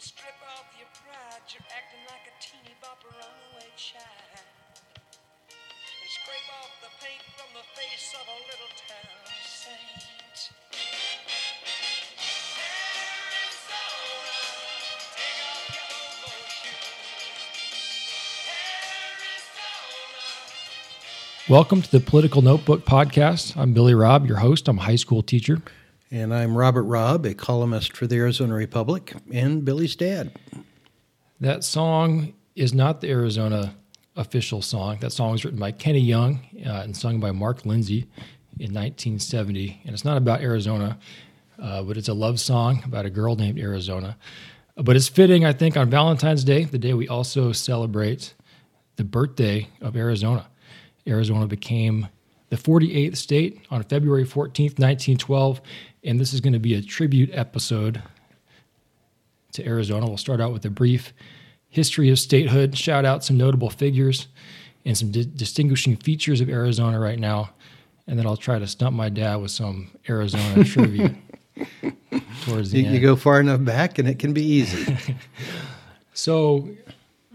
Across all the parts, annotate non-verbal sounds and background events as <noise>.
strip off your pride, you're acting like a teeny bopper runaway child. And scrape off the paint from the face of a little town saint. Welcome to the Political Notebook Podcast. I'm Billy Robb, your host. I'm a high school teacher. And I'm Robert Robb, a columnist for the Arizona Republic and Billy's dad. That song is not the Arizona official song. That song was written by Kenny Young uh, and sung by Mark Lindsay in 1970. And it's not about Arizona, uh, but it's a love song about a girl named Arizona. But it's fitting, I think, on Valentine's Day, the day we also celebrate the birthday of Arizona. Arizona became the 48th state on February 14th, 1912. And this is going to be a tribute episode to Arizona. We'll start out with a brief history of statehood, shout out some notable figures and some di- distinguishing features of Arizona right now. And then I'll try to stump my dad with some Arizona <laughs> trivia towards the You, end. you go far enough back and it can be easy. <laughs> So,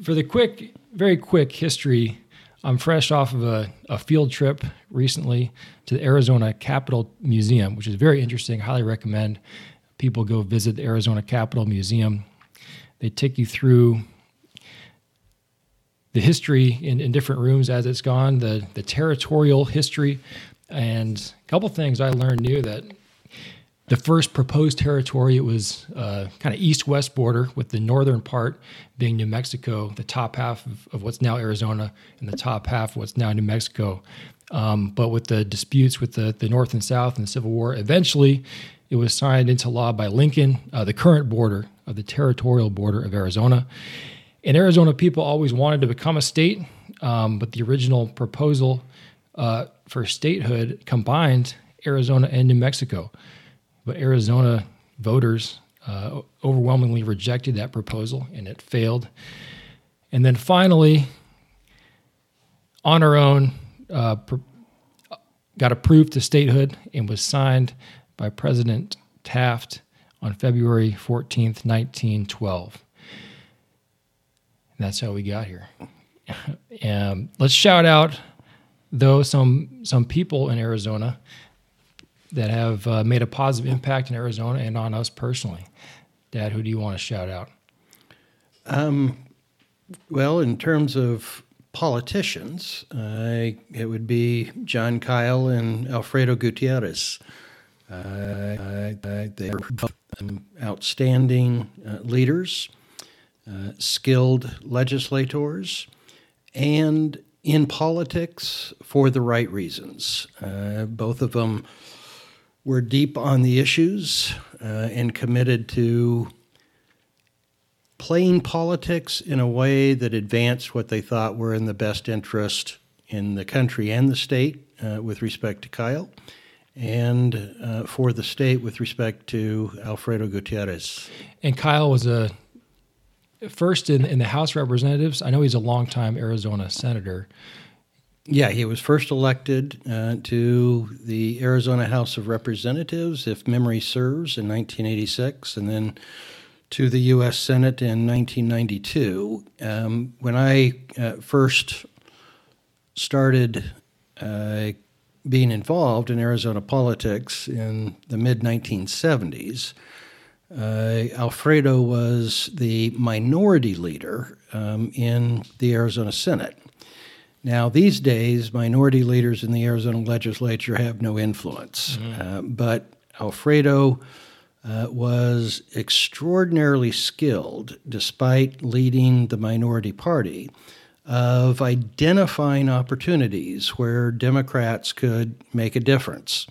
for the quick, very quick history, I'm fresh off of a, a field trip recently to the Arizona Capitol Museum, which is very interesting. Highly recommend people go visit the Arizona Capitol Museum. They take you through the history in, in different rooms as it's gone, the, the territorial history, and a couple things I learned new that the first proposed territory it was uh, kind of east-west border with the northern part being new mexico the top half of, of what's now arizona and the top half what's now new mexico. Um, but with the disputes with the, the north and south and the civil war eventually it was signed into law by lincoln uh, the current border of the territorial border of arizona. And arizona people always wanted to become a state um, but the original proposal uh, for statehood combined arizona and new mexico but Arizona voters uh, overwhelmingly rejected that proposal and it failed. And then finally, on our own, uh, pr- got approved to statehood and was signed by President Taft on February 14th, 1912. And that's how we got here. <laughs> um, let's shout out, though, some, some people in Arizona that have uh, made a positive impact in Arizona and on us personally. Dad, who do you want to shout out? Um, well, in terms of politicians, uh, it would be Jon Kyl and Alfredo Gutierrez. Uh, uh, they were um, outstanding uh, leaders, uh, skilled legislators, and in politics for the right reasons. Uh, both of them were deep on the issues uh, and committed to playing politics in a way that advanced what they thought were in the best interest in the country and the state uh, with respect to Kyl, and uh, for the state with respect to Alfredo Gutierrez. And Kyl was a first in, in the House Representatives. I know he's a longtime Arizona senator. Yeah, he was first elected uh, to the Arizona House of Representatives, if memory serves, in 1986, and then to the U.S. Senate in 1992. Um, when I uh, first started uh, being involved in Arizona politics in the mid 1970s, uh, Alfredo was the minority leader um, in the Arizona Senate. Now, these days, minority leaders in the Arizona legislature have no influence. Uh, but Alfredo uh, was extraordinarily skilled, despite leading the minority party, of identifying opportunities where Democrats could make a difference.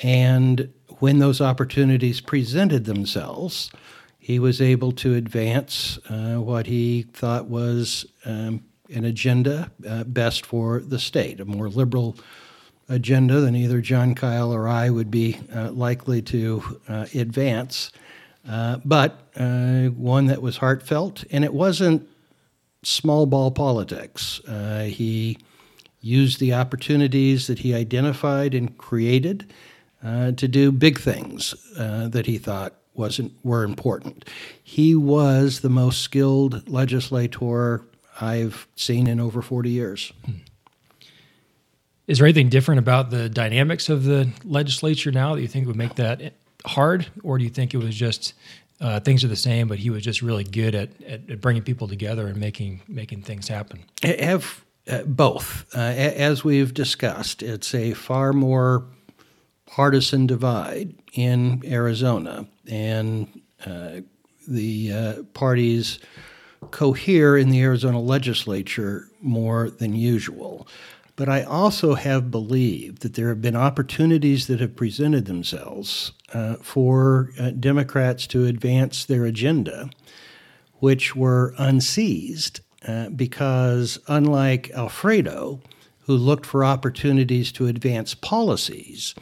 And when those opportunities presented themselves, he was able to advance uh, what he thought was um, an agenda uh, best for the state, a more liberal agenda than either Jon Kyl or I would be uh, likely to uh, advance, uh, but uh, one that was heartfelt, and it wasn't small ball politics. Uh, he used the opportunities that he identified and created to do big things that he thought wasn't were important. He was the most skilled legislator I've seen in over 40 years. Is there anything different about the dynamics of the legislature now that you think would make that hard, or do you think it was just uh, things are the same, but he was just really good at, at, at bringing people together and making making things happen? Have uh, both, uh, as we've discussed, it's a far more partisan divide in Arizona, and uh, the uh, parties cohere in the Arizona legislature more than usual. But I also have believed that there have been opportunities that have presented themselves uh, for uh, Democrats to advance their agenda, which were unseized uh, because, unlike Alfredo, who looked for opportunities to advance policies,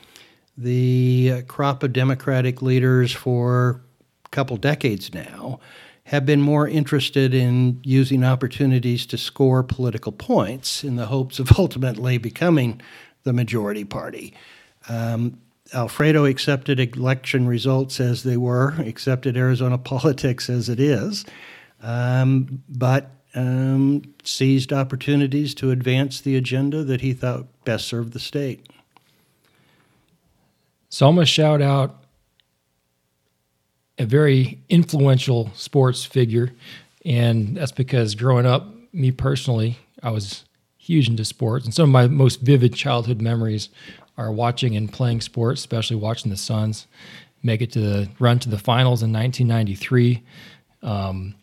the uh, crop of Democratic leaders for a couple decades now have been more interested in using opportunities to score political points in the hopes of <laughs> ultimately becoming the majority party. Um, Alfredo accepted election results as they were, accepted Arizona <laughs> politics as it is, um, but um, seized opportunities to advance the agenda that he thought best served the state. So I'm going to shout out a very influential sports figure. And that's because growing up, me personally, I was huge into sports. And some of my most vivid childhood memories are watching and playing sports, especially watching the Suns make it to the run to the finals in 1993. Um,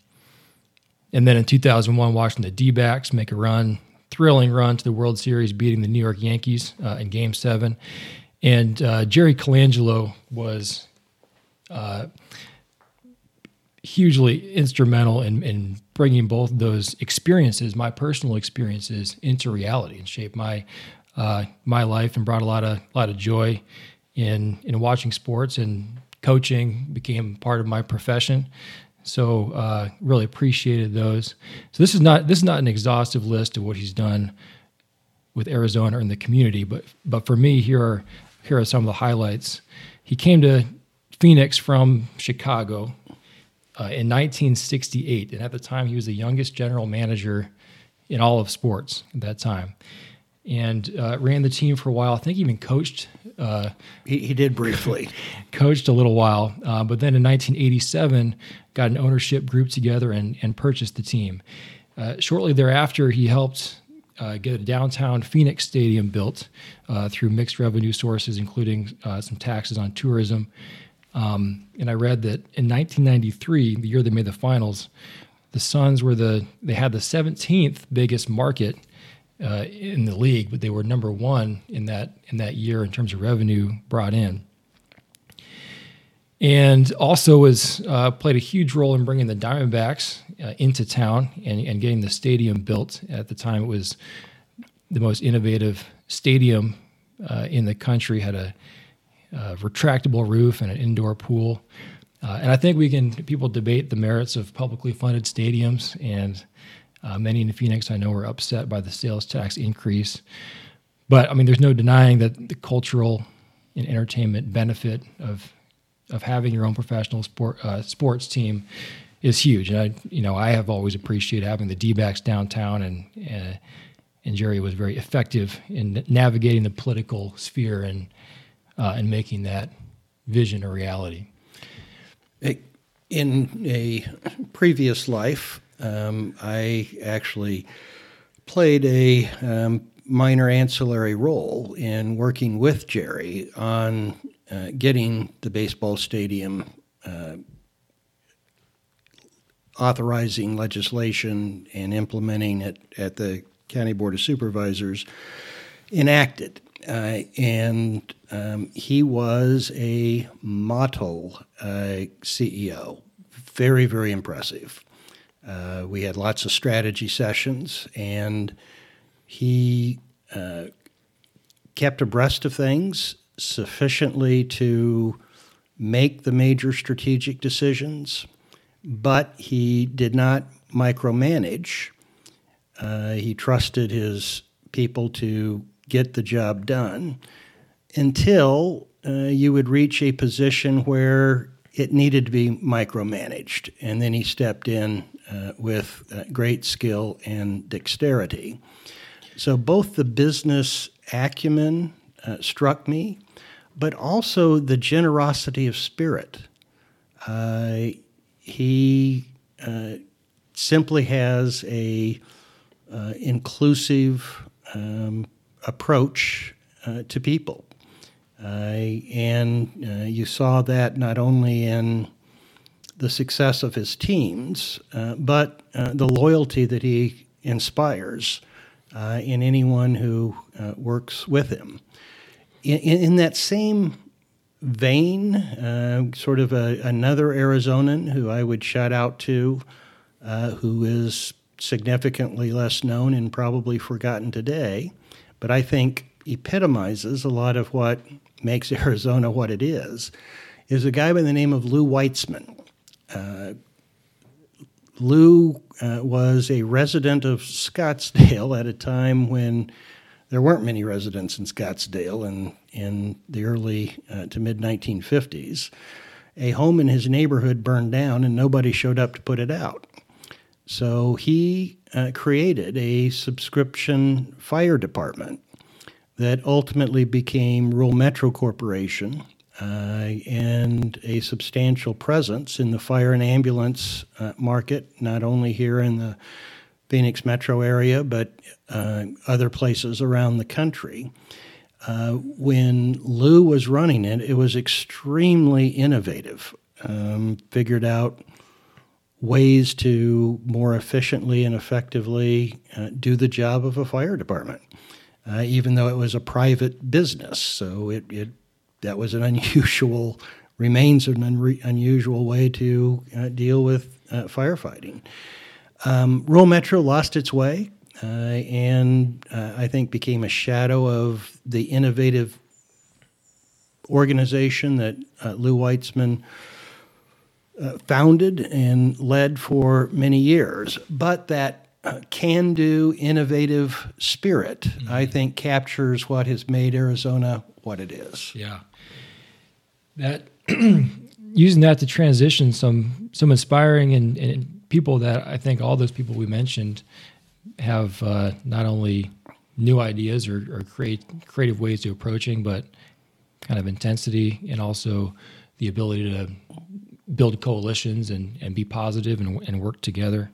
and then in 2001, watching the D backs make a run, thrilling run to the World Series, beating the New York Yankees uh, in game seven. And uh, Jerry Colangelo was uh, hugely instrumental in, in bringing both those experiences, my personal experiences, into reality and shaped my uh, my life and brought a lot of a lot of joy in in watching sports and coaching became part of my profession. So uh, really appreciated those. So this is not this is not an exhaustive list of what he's done with Arizona or in the community, but but for me here are here are some of the highlights. He came to Phoenix from Chicago uh, in 1968. And at the time, he was the youngest general manager in all of sports at that time. And uh, ran the team for a while. I think even coached. Uh, he, he, did briefly. <laughs> coached a little while. Uh, but then in 1987, got an ownership group together and, and purchased the team. Uh, shortly thereafter, he helped uh, get a downtown Phoenix stadium built uh, through mixed revenue sources, including uh, some taxes on tourism. Um, and I read that in 1993, the year they made the finals, the Suns were the they had the 17th biggest market uh, in the league, but they were number one in that in that year in terms of revenue brought in. And also was uh, played a huge role in bringing the Diamondbacks uh, into town and, and getting the stadium built. At the time, it was the most innovative stadium uh, in the country. Had a uh, retractable roof and an indoor pool. Uh, and I think we can, people debate the merits of publicly funded stadiums, and uh, many in Phoenix I know are upset by the sales tax increase. But I mean, there's no denying that the cultural and entertainment benefit of of having your own professional sport uh, sports team is huge. And I, you know, I have always appreciated having the D-backs downtown, and uh, and Jerry was very effective in navigating the political sphere and uh, and making that vision a reality. In a previous life, um, I actually played a um, minor ancillary role in working with Jerry on uh, getting the baseball stadium uh, authorizing legislation and implementing it at the County Board of Supervisors enacted. Uh, and um, he was a model uh, CEO. Very, very impressive. Uh, we had lots of strategy sessions, and he uh, kept abreast of things sufficiently to make the major strategic decisions, but he did not micromanage. Uh, he trusted his people to get the job done until uh, you would reach a position where it needed to be micromanaged. And then he stepped in uh, with uh, great skill and dexterity. So both the business acumen uh, struck me, but also the generosity of spirit. He uh, simply has a uh, inclusive um, approach to people. and you saw that not only in the success of his teams, uh, but uh, the loyalty that he inspires uh, in anyone who uh, works with him. In, in, that same vein, uh, sort of a, another Arizonan who I would shout out to, uh, who is significantly less known and probably forgotten today, but I think epitomizes a lot of what makes <laughs> Arizona what it is, is a guy by the name of Lou Witzeman. Uh, Lou uh, was a resident of Scottsdale at a time when there weren't many residents in Scottsdale in, in the early uh, to mid 1950s. A home in his neighborhood burned down and nobody showed up to put it out. So he uh, created a subscription fire department that ultimately became Rural Metro Corporation uh, and a substantial presence in the fire and ambulance uh, market, not only here in the Phoenix metro area, but uh, other places around the country. Uh, when Lou was running it, it was extremely innovative. Um, figured out ways to more efficiently and effectively uh, do the job of a fire department. Uh, even though it was a private business. So it, it that was an <laughs> unusual, remains an unre- unusual way to uh, deal with uh, firefighting. Um, Rural Metro lost its way uh, and uh, I think became a shadow of the innovative organization that Lou Witzeman uh, founded and led for many years. But that can do, innovative spirit, mm-hmm. I think, captures what has made Arizona what it is. Yeah that <clears throat> using that to transition some some inspiring and, and, people that I think all those people we mentioned have uh, not only new ideas or, or create creative ways to approaching, but kind of intensity and also the ability to build coalitions and, and be positive and, and work together.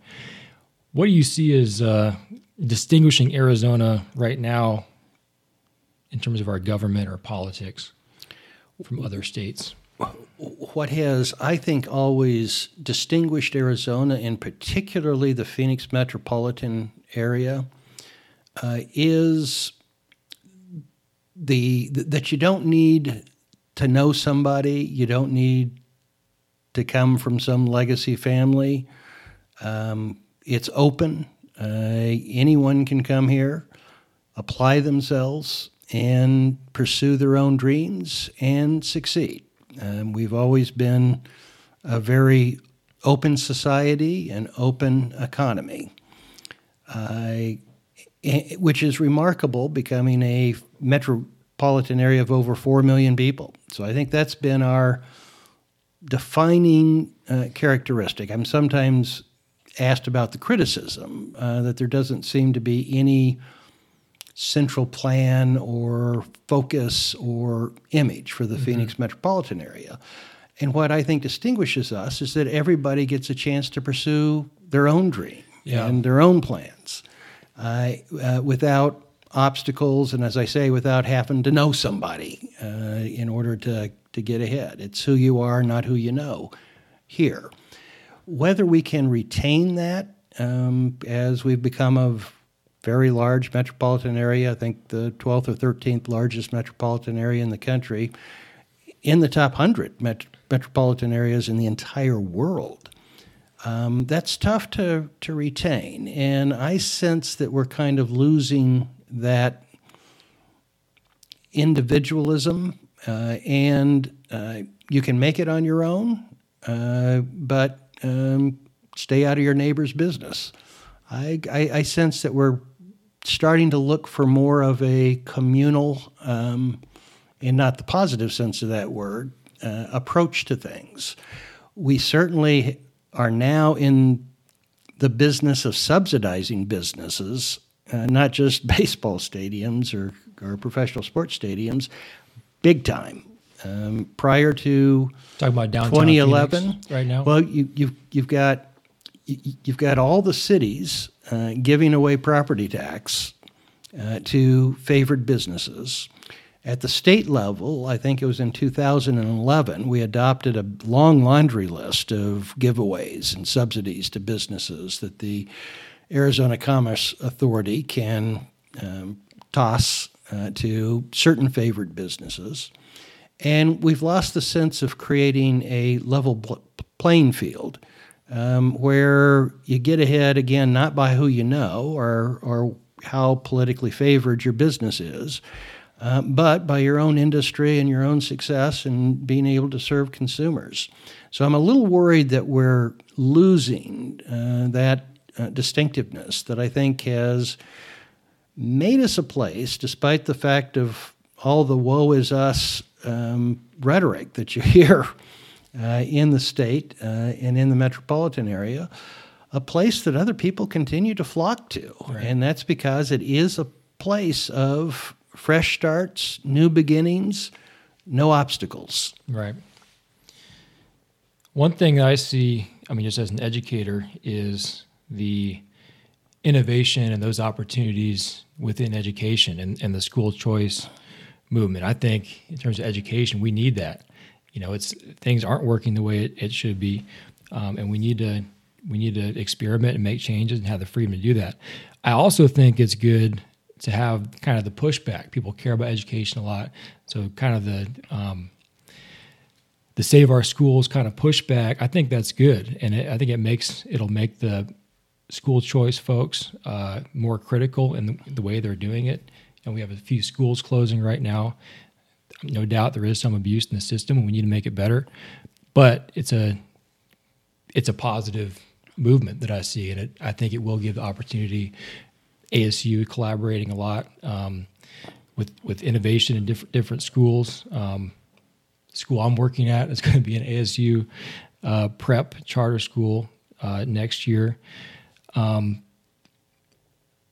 What do you see as uh, distinguishing Arizona right now in terms of our government or politics? from other states? What has, I think, always distinguished Arizona, and particularly the Phoenix metropolitan area, uh, is the that you don't need to know somebody, you don't need to come from some legacy family. Um, it's open. Uh, anyone can come here, apply themselves, and pursue their own dreams and succeed. Um, we've always been a very open society and open economy, uh, which is remarkable, becoming a metropolitan area of over 4 million people. So I think that's been our defining uh, characteristic. I'm sometimes asked about the criticism uh, that there doesn't seem to be any central plan or focus or image for the mm-hmm. Phoenix metropolitan area. And what I think distinguishes us is that everybody gets a chance to pursue their own dream yeah. and their own plans uh, uh, without obstacles, and as I say, without having to know somebody uh, in order to, to get ahead. It's who you are, not who you know here. Whether we can retain that um, as we've become a very large metropolitan area. I think the 12th or 13th largest metropolitan area in the country, in the top 100 met- metropolitan areas in the entire world. Um, that's tough to, to retain. And I sense that we're kind of losing that individualism, uh, and uh, you can make it on your own, uh, but um, stay out of your neighbor's business. I, I, I sense that we're starting to look for more of a communal, um, in not the positive sense of that word, uh, approach to things. We certainly are now in the business of subsidizing businesses, uh, not just <laughs> baseball stadiums or, or professional sports stadiums, big time. Um, prior to Talking about downtown 2011 Phoenix right now. Well, you, you've you've got you- you've got all the cities uh, giving away property tax uh, to favored businesses. At the state level, I think it was in 2011, we adopted a long laundry list of giveaways and subsidies to businesses that the Arizona Commerce Authority can um, toss uh, to certain favored businesses. And we've lost the sense of creating a level pl- playing field um, where you get ahead again not by who you know or, or how politically favored your business is, uh, but by your own industry and your own success and being able to serve consumers. So I'm a little worried that we're losing uh, that uh, distinctiveness that I think has made us a place, despite the fact of all the woe is us um, rhetoric that you <laughs> hear uh, in the state uh, and in the metropolitan area, a place that other people continue to flock to. And that's because it is a place of fresh starts, new beginnings, no obstacles. Right. One thing I see, I mean, just as an educator, is the innovation and those opportunities within education and, and the school choice movement. I think in terms of education, we need that. You know, it's things aren't working the way it, it should be, um, and we need to we need to experiment and make changes and have the freedom to do that. I also think it's good to have kind of the pushback. People care about education a lot, so kind of the um, the save our schools kind of pushback. I think that's good, and it, I think it makes it'll make the school choice folks uh, more critical in the, the way they're doing it. And we have a few schools closing right now. No doubt there is some abuse in the system, and we need to make it better. But it's a it's a positive movement that I see, and it, I think it will give the opportunity. ASU collaborating a lot um, with with innovation in different different schools. Um, school I'm working at is going to be an ASU uh, prep charter school uh, next year. Um,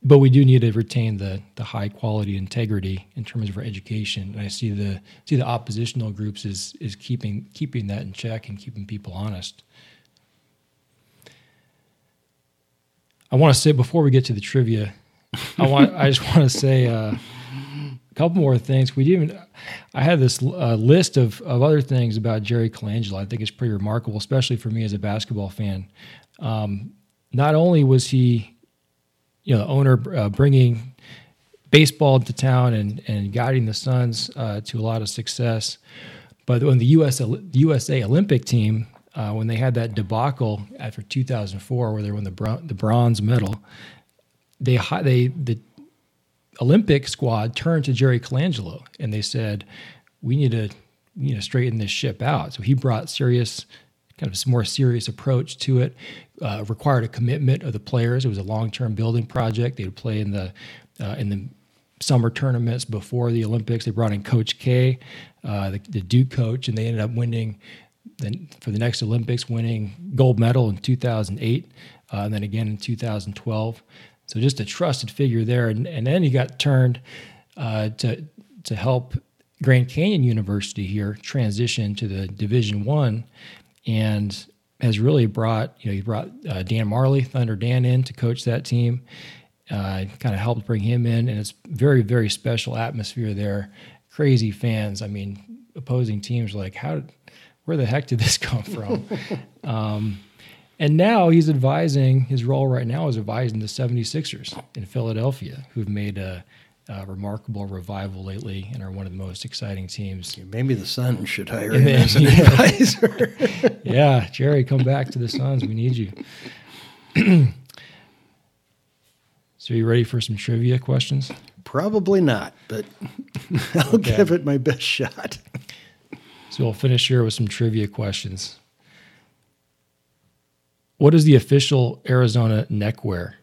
but we do need to retain the the high quality integrity in terms of our education. And I see the see the oppositional groups is is keeping keeping that in check and keeping people honest. I want to say before we get to the trivia, I want I just want to say uh, a couple more things. We even I had this uh, list of of other things about Jerry Colangelo. I think it's pretty remarkable, especially for me as a basketball fan. Um, not only was he, you know, the owner uh, bringing baseball into town and and guiding the Suns uh, to a lot of success, but when the US USA Olympic team uh, when they had that debacle after 2004 where they won the bron- the bronze medal, they they the Olympic squad turned to Jerry Colangelo and they said, "We need to need to straighten this ship out." So he brought serious, kind of a more serious approach to it. Uh, required a commitment of the players. It was a long term building project. They would play in the uh, in the summer tournaments before the Olympics. They brought in Coach K, uh, the, the Duke coach, and they ended up winning for the next Olympics, winning gold medal in 2008, uh, and then again in 2012. So just a trusted figure there, and, and then he got turned uh, to to help Grand Canyon University here transition to the Division One, and has really brought you know he brought uh, Dan Majerle, Thunder Dan, in to coach that team. Uh, kind of helped bring him in, and it's very very special atmosphere there. Crazy fans. I mean, opposing teams like how where the heck did this <laughs> come from? <laughs> um, and now he's advising, his role right now is advising the 76ers in Philadelphia, who've made a, a remarkable revival lately and are one of the most exciting teams. Maybe the Sun should hire him then- as an yeah. advisor. <laughs> Yeah, Jerry, come back to the Suns. We need you. <clears throat> so, are you ready for some trivia questions? Probably not, but <laughs> I'll Okay. give it my best shot. So, we'll finish here with some trivia questions. What is the official Arizona neckwear?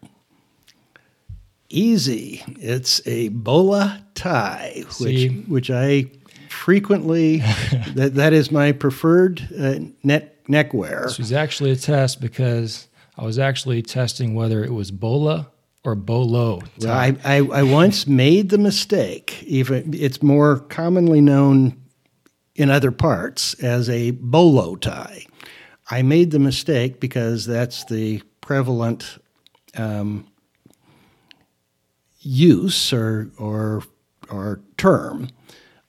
Easy. It's a bola tie, which See? which I frequently. <laughs> that that is my preferred uh, net neckwear. This was actually a test because I was actually testing whether it was Bola or Bolo. Well, I, I, I once made the mistake. Even it's more commonly known in other parts as a bolo tie. I made the mistake because that's the prevalent um, use or or or term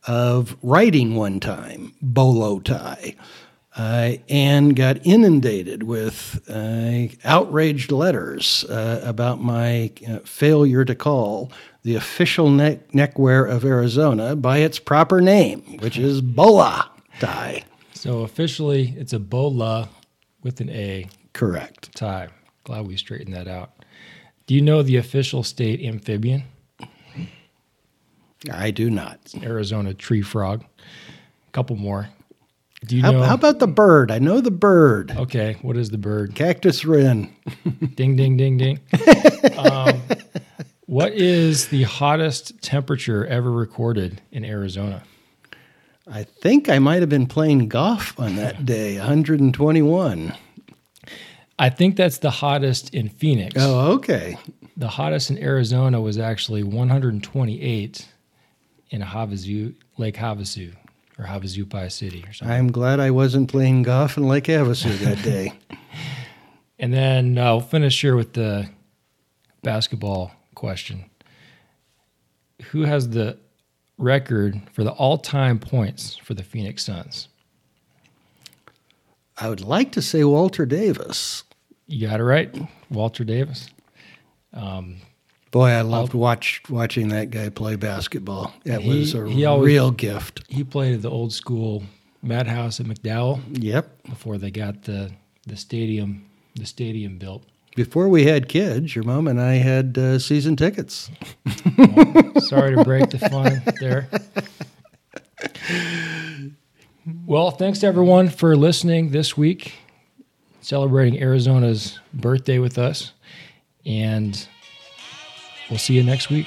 of writing one time bolo tie. Uh, and got inundated with uh, outraged letters uh, about my uh, failure to call the official neck- neckwear of Arizona by its proper name, which is bola tie. So officially, it's a Bola with an A Correct. tie. Glad we straightened that out. Do you know the official state amphibian? I do not. Arizona tree frog. A couple more. Do you How, know? how about the bird? I know the bird. okay, what is the bird? Cactus wren. <laughs> Ding, ding, ding, ding. um, what is the hottest temperature ever recorded in Arizona? I think I might have been playing golf on that <laughs> day, 121. I think that's the hottest in Phoenix. Oh, okay. The hottest in Arizona was actually 128 in Havasu, Lake Havasu, or Havasu Havasupai City, or something. I'm glad I wasn't playing golf in Lake Havasu that day. <laughs> And then uh, we'll finish here with the basketball question. Who has the record for the all-time points for the Phoenix Suns? I would like to say Walter Davis. You got it right, Walter Davis. Boy, I loved watch, watching that guy play basketball. That He- was a always- real gift. He played at the old school madhouse at McDowell Yep. before they got the the stadium the stadium built. Before we had kids, your mom and I had uh, season tickets. <laughs> Sorry to break the fun there. <laughs> Well, thanks to everyone for listening this week, celebrating Arizona's birthday with us. And we'll see you next week.